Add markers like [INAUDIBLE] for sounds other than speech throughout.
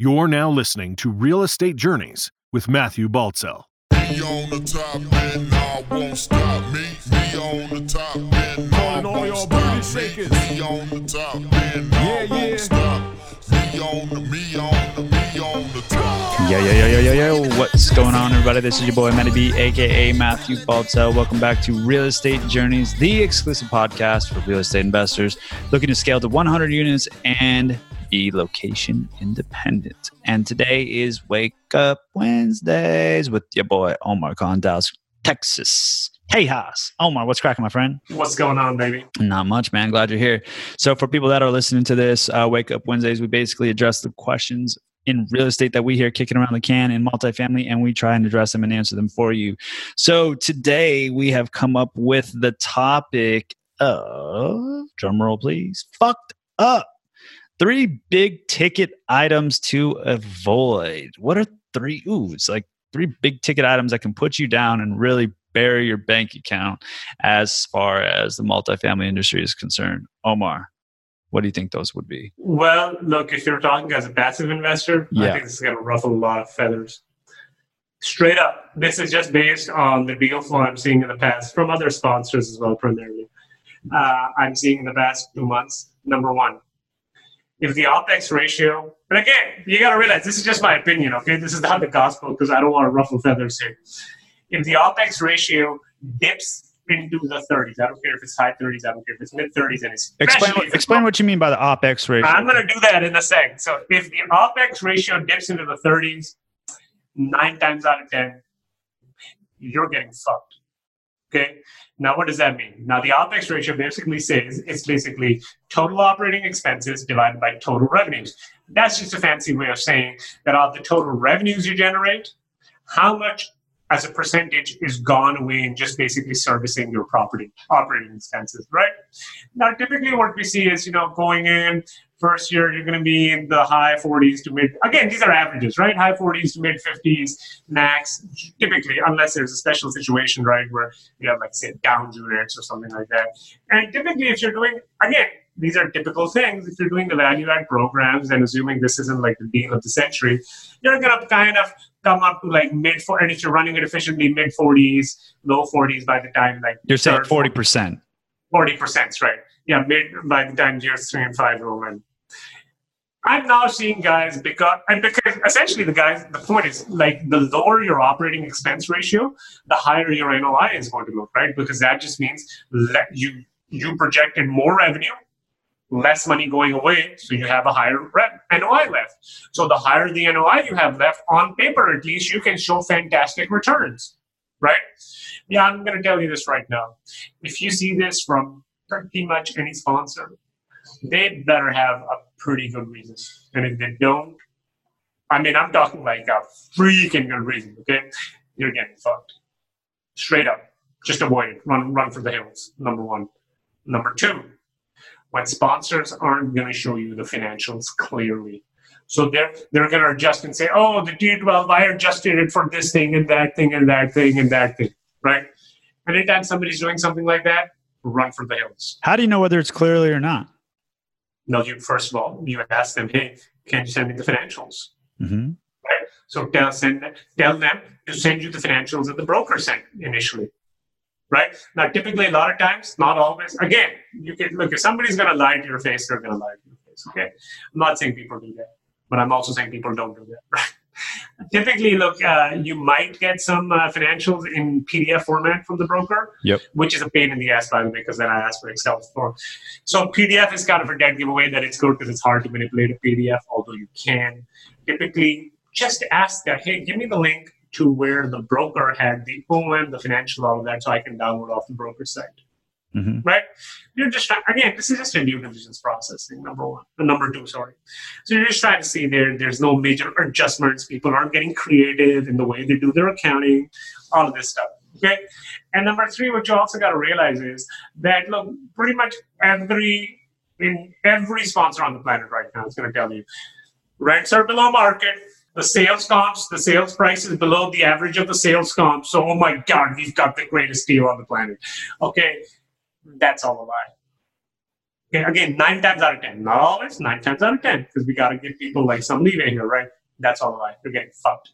You're now listening to Real Estate Journeys with Matthew Baltzell. Me on the top and I won't stop me. Me on the top and I won't stop me. Me on the top and I Yeah, yeah. won't stop. Me on the me on the me on the top. Yo, yo, yo, yo, yo, yo. What's going on, everybody? This is your boy, Matty B, aka Matthew Baltzell. Welcome back to Real Estate Journeys, the exclusive podcast for real estate investors looking to scale to 100 units and be location independent. And today is Wake Up Wednesdays with your boy, Omar Khan, Dallas, Texas. Hey, Haas. Omar, what's cracking, my friend? What's going on, baby? Not much, man. Glad you're here. So, for people that are listening to this, uh, Wake Up Wednesdays, we basically address the questions in real estate that we hear kicking around the can in multifamily, and we try and address them and answer them for you. So, today we have come up with the topic of, drumroll please, fucked up. Three big ticket items to avoid. What are three? Ooh, it's like three big ticket items that can put you down and really bury your bank account as far as the multifamily industry is concerned. Omar, what do you think those would be? Well, look, if you're talking as a passive investor, Yeah. I think this is going to ruffle a lot of feathers. Straight up, this is just based on the deal flow I'm seeing in the past from other sponsors as well, primarily. Uh, I'm seeing in the past two months. Number one, if the OPEX ratio, but again, you got to realize this is just my opinion, okay? This is not the gospel because I don't want to ruffle feathers here. If the OPEX ratio dips into the 30s, I don't care if it's high 30s, I don't care if it's mid 30s, and especially Explain, what- explain what you mean by the OPEX ratio. I'm going to do that in a sec. So if the OPEX ratio dips into the 30s, nine times out of 10, you're getting fucked. Okay. Now, what does that mean? Now, the OPEX ratio basically says it's basically total operating expenses divided by total revenues. That's just a fancy way of saying that of the total revenues you generate, how much as a percentage is gone away in just basically servicing your property operating expenses, right? Now, typically, what we see is, you know, going in first year, you're going to be in the high 40s to mid. Again, these are averages, right? High 40s to mid 50s max, typically, unless there's a special situation, right, where you have, like, say, down units or something like that. And typically, if you're doing, again, these are typical things. If you're doing the value add programs and assuming this isn't like the deal of the century, you're going to kind of come up to like mid 40s. And if you're running it efficiently, mid 40s, low 40s by the time like You're saying 40%. Forty percent, right? Yeah, mid by the time years three and five roll in. I'm now seeing guys because and because essentially the guys the point is like the lower your operating expense ratio, the higher your NOI is going to look, right? Because that just means let you you projected more revenue, less money going away, so you have a higher rep, NOI left. So the higher the NOI you have left on paper, at least you can show fantastic returns, right? Yeah, I'm going to tell you this right now. If you see this from pretty much any sponsor, they better have a pretty good reason. And if they don't, I mean, I'm talking like a freaking good reason, okay? You're getting fucked. Straight up. Just avoid it. Run, run for the hills, number one. Number two, when sponsors aren't going to show you the financials clearly. So they're they're going to adjust and say, "Oh, the T12, I adjusted it for this thing and that thing and that thing and that thing." Right? Anytime somebody's doing something like that, run for the hills. How do you know whether it's clearly or not? No, you first of all, you ask them, "Hey, can you send me the financials?" hmm So tell send tell them to send you the financials that the broker sent initially. Right now, typically, a lot of times, not always. Again, you can look if somebody's going to lie to your face, they're going to lie to your face. Okay, I'm not saying people do that, but I'm also saying people don't do that. [LAUGHS] Right? Typically, look, uh, you might get some uh, financials in PDF format from the broker, Yep. which is a pain in the ass, by the way, because then I ask for Excel for. So PDF is kind of a dead giveaway that it's good because it's hard to manipulate a PDF, although you can. Typically, just ask that, hey, give me the link to where the broker had the OM, the financial, all of that, so I can download off the broker site. hmm Right? You're just trying, again, this is just a due diligence processing, number one. Uh, number two, sorry. So you're just trying to see there, there's no major adjustments. People aren't getting creative in the way they do their accounting, all of this stuff. Okay. And number three, what you also got to realize is that, look, pretty much every, in every sponsor on the planet right now is going to tell you rents are below market. The sales comps, the sales price is below the average of the sales comps. So, oh my God, we've got the greatest deal on the planet. Okay, that's all a lie. Okay, again, nine times out of ten, not always, nine times out of ten, because we got to give people like some leeway here, right? That's all a lie. You're getting fucked.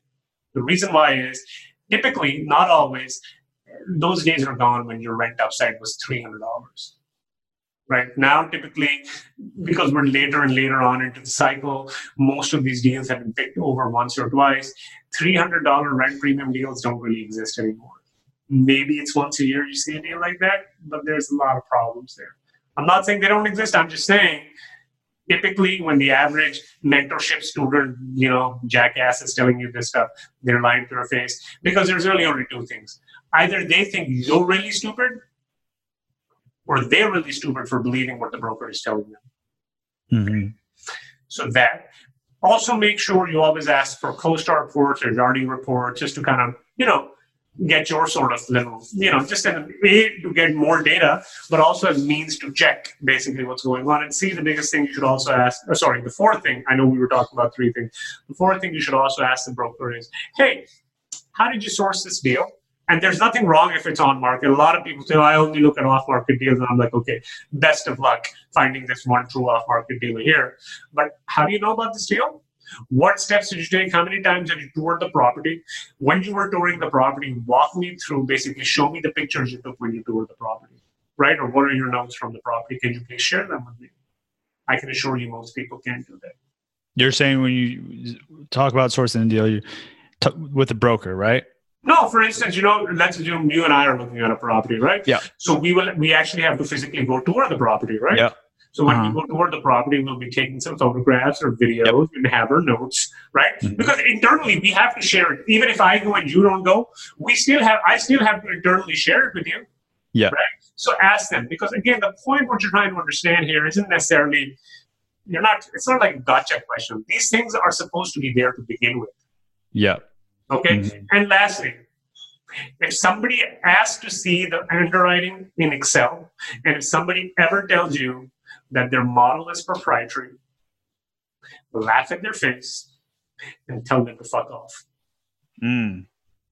The reason why is typically, not always, those days are gone when your rent upside was three hundred dollars. Right now, typically, because we're later and later on into the cycle, most of these deals have been picked over once or twice. Three hundred dollar rent premium deals don't really exist anymore. Maybe it's once a year you see a deal like that, but there's a lot of problems there. I'm not saying they don't exist. I'm just saying typically when the average mentorship student, you know, jackass is telling you this stuff, they're lying to your face because there's really only two things. Either they think you're really stupid or they're really stupid for believing what the broker is telling them. Mm-hmm. So that. Also make sure you always ask for CoStar reports or Yardi reports just to kind of, you know, get your sort of little, you know, just a way to get more data, but also a means to check basically what's going on and see the biggest thing you should also ask. Oh, sorry, the fourth thing, I know we were talking about three things. The fourth thing you should also ask the broker is, hey, how did you source this deal? And there's nothing wrong if it's on market. A lot of people say, oh, I only look at off market deals. And I'm like, okay, best of luck finding this one true off market deal here. But how do you know about this deal? What steps did you take? How many times did you tour the property? When you were touring the property, walk me through, basically show me the pictures you took when you toured the property, right? Or what are your notes from the property? Can you please share them with me? I can assure you most people can't do that. You're saying when you talk about sourcing a deal, you t- with a broker, right? No, for instance, you know, let's assume you and I are looking at a property, right? Yeah. So we will we actually have to physically go tour the property, right? Yeah. So when Uh-huh. we go toward the property, we'll be taking some photographs or videos and have our notes, right? Mhm. Because internally we have to share it. Even if I go and you don't go, we still have I still have to internally share it with you. Yeah. Right. So ask them because again, the point what you're trying to understand here isn't necessarily you're not. It's not like a gotcha question. These things are supposed to be there to begin with. Yeah. Okay. Mhm. And lastly, if somebody asks to see the underwriting in Excel, and if somebody ever tells you that their model is proprietary, laugh at their face and tell them to fuck off. Mm.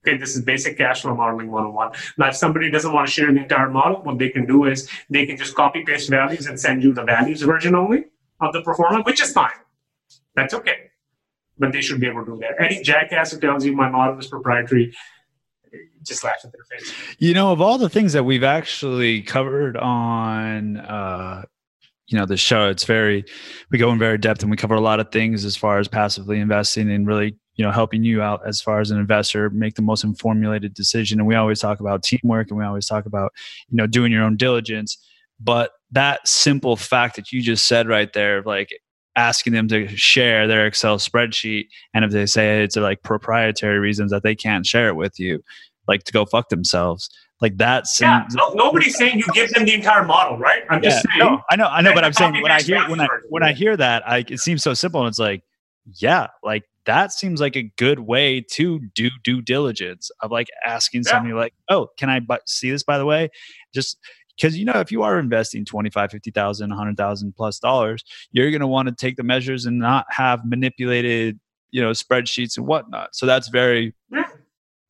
Okay, this is basic cash flow modeling 101. Now, if somebody doesn't want to share the entire model, what they can do is they can just copy paste values and send you the values version only of the performance, which is fine. That's okay. But they should be able to do that. Any jackass who tells you my model is proprietary, just laugh at their face. You know, of all the things that we've actually covered on, uh, you know, the show, it's very, we go in very depth and we cover a lot of things as far as passively investing and really, you know, helping you out as far as an investor make the most formulated decision. And we always talk about teamwork and we always talk about, you know, doing your own diligence. But that simple fact that you just said right there, like asking them to share their Excel spreadsheet, and if they say it's like proprietary reasons that they can't share it with you, like to go fuck themselves. Like that Yeah, no, nobody's saying you give them the entire model, right? I'm yeah, just saying. no, I know, I know, but I'm saying when I hear when I when I hear that, I it seems so simple. And it's like, yeah, like that seems like a good way to do due diligence of like asking Yeah. somebody like, oh, can I bu- see this by the way? Just because you know if you are investing 25 50000 100000 plus dollars you're going to want to take the measures and not have manipulated you know spreadsheets and whatnot. So that's very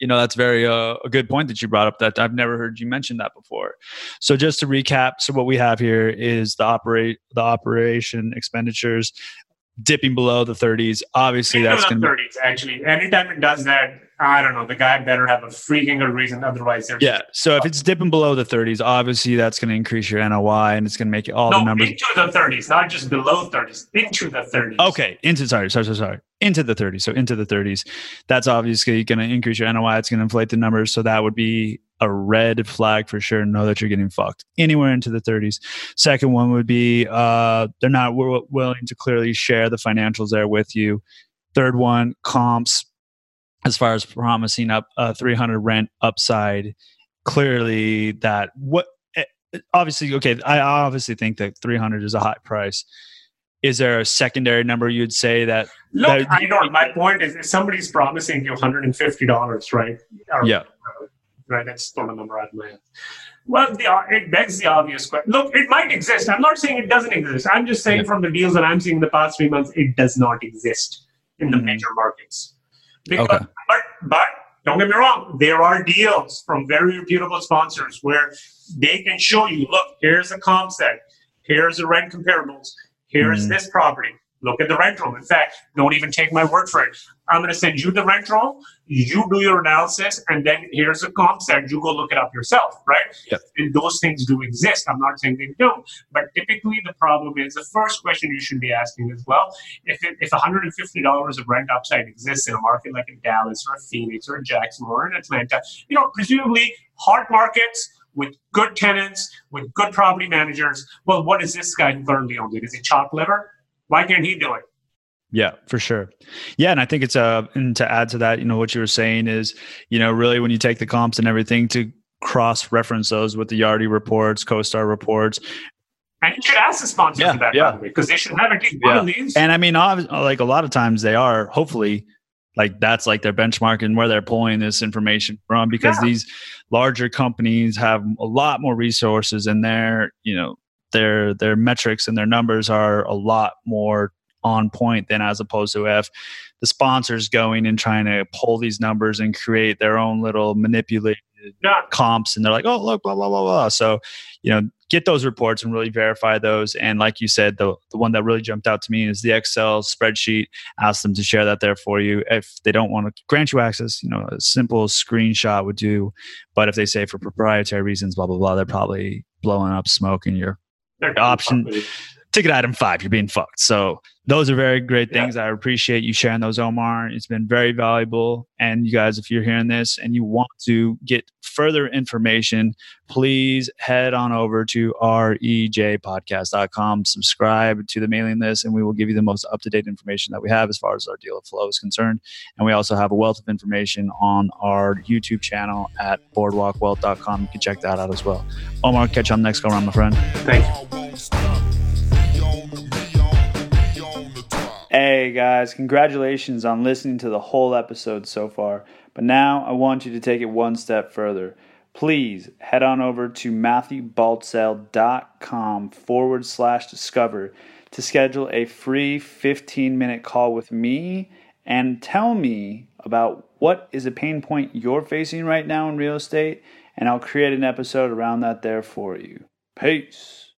you know that's very uh, a good point that you brought up that i've never heard you mention that before. So just to recap so what we have here is the operate the operation expenditures dipping below the 30s obviously that's going to 30s, actually. Anytime it does that, I don't know. The guy better have a freaking good reason. Otherwise, there's yeah so if it's dipping below the 30s obviously that's going to increase your noi and it's going to make all no the numbers into the 30s, not just below 30s. Into the 30s. Okay, into sorry, sorry, sorry, sorry, into the 30s. So into the 30s, that's obviously going to increase your NOI. It's going to inflate the numbers. So that would be a red flag for sure. Know that you're getting fucked anywhere into the 30s. Second one would be uh, they're not w- willing to clearly share the financials there with you. Third one, comps, as far as promising up uh, 300 rent upside. Clearly, that what eh, obviously okay. I obviously think that 300 is a high price is there a secondary number you'd say that Look, that- I know. My point is, if somebody's promising you $150, right? Or- yeah Right, that's still a number out of my head. Well, the, it begs the obvious question. Look, it might exist. I'm not saying it doesn't exist. I'm just saying Yeah. from the deals that I'm seeing in the past three months, it does not exist in the Mhm. major markets. Because, Okay. but, but don't get me wrong, there are deals from very reputable sponsors where they can show you, look, here's a comp set. Here's the rent comparables. Here's Mhm. this property. Look at the rental. In fact, don't even take my word for it. I'm going to send you the rent roll. You do your analysis, and then here's a comp set. You go look it up yourself, right? Yep. And those things do exist. I'm not saying they don't, but typically the problem is the first question you should be asking as well. If it, if $150 of rent upside exists in a market like in Dallas or Phoenix or Jacksonville or in Atlanta, you know, presumably hard markets with good tenants, with good property managers. Well, what is this guy who currently owns it? Is he chopped liver? Why can't he do it? Yeah, for sure. Yeah, and I think it's uh and to add to that, you know, what you were saying is, you know, really when you take the comps and everything to cross reference those with the Yardi reports, CoStar reports. And you should ask the sponsors Yeah, for that, yeah. by the way, because they should have at least one Yeah. of these. And I mean, like a lot of times they are hopefully like that's like their benchmark and where they're pulling this information from because Yeah. these larger companies have a lot more resources and their, you know, their their metrics and their numbers are a lot more on point than as opposed to if the sponsors going and trying to pull these numbers and create their own little manipulated yeah. comps and they're like, oh, look, blah, blah, blah, blah. So, you know, get those reports and really verify those. And like you said, the, the one that really jumped out to me is the Excel spreadsheet. Ask them to share that there for you. If they don't want to grant you access, you know, a simple screenshot would do. But if they say for proprietary reasons, blah, blah, blah, they're probably blowing up smoke in your They're option- ticket item five, you're being fucked. So those are very great Yeah. things. I appreciate you sharing those, Omar. It's been very valuable. And you guys, if you're hearing this and you want to get further information, please head on over to rejpodcast.com, subscribe to the mailing list, and we will give you the most up to date information that we have as far as our deal of flow is concerned. And we also have a wealth of information on our YouTube channel at boardwalkwealth.com. You can check that out as well. Omar, catch you on the next go round, my friend. Thank Hey guys, congratulations on listening to the whole episode so far. But now I want you to take it one step further. Please head on over to matthewbaltzell.com forward slash discover to schedule a free 15 minute call with me and tell me about what is a pain point you're facing right now in real estate, and I'll create an episode around that there for you. Peace.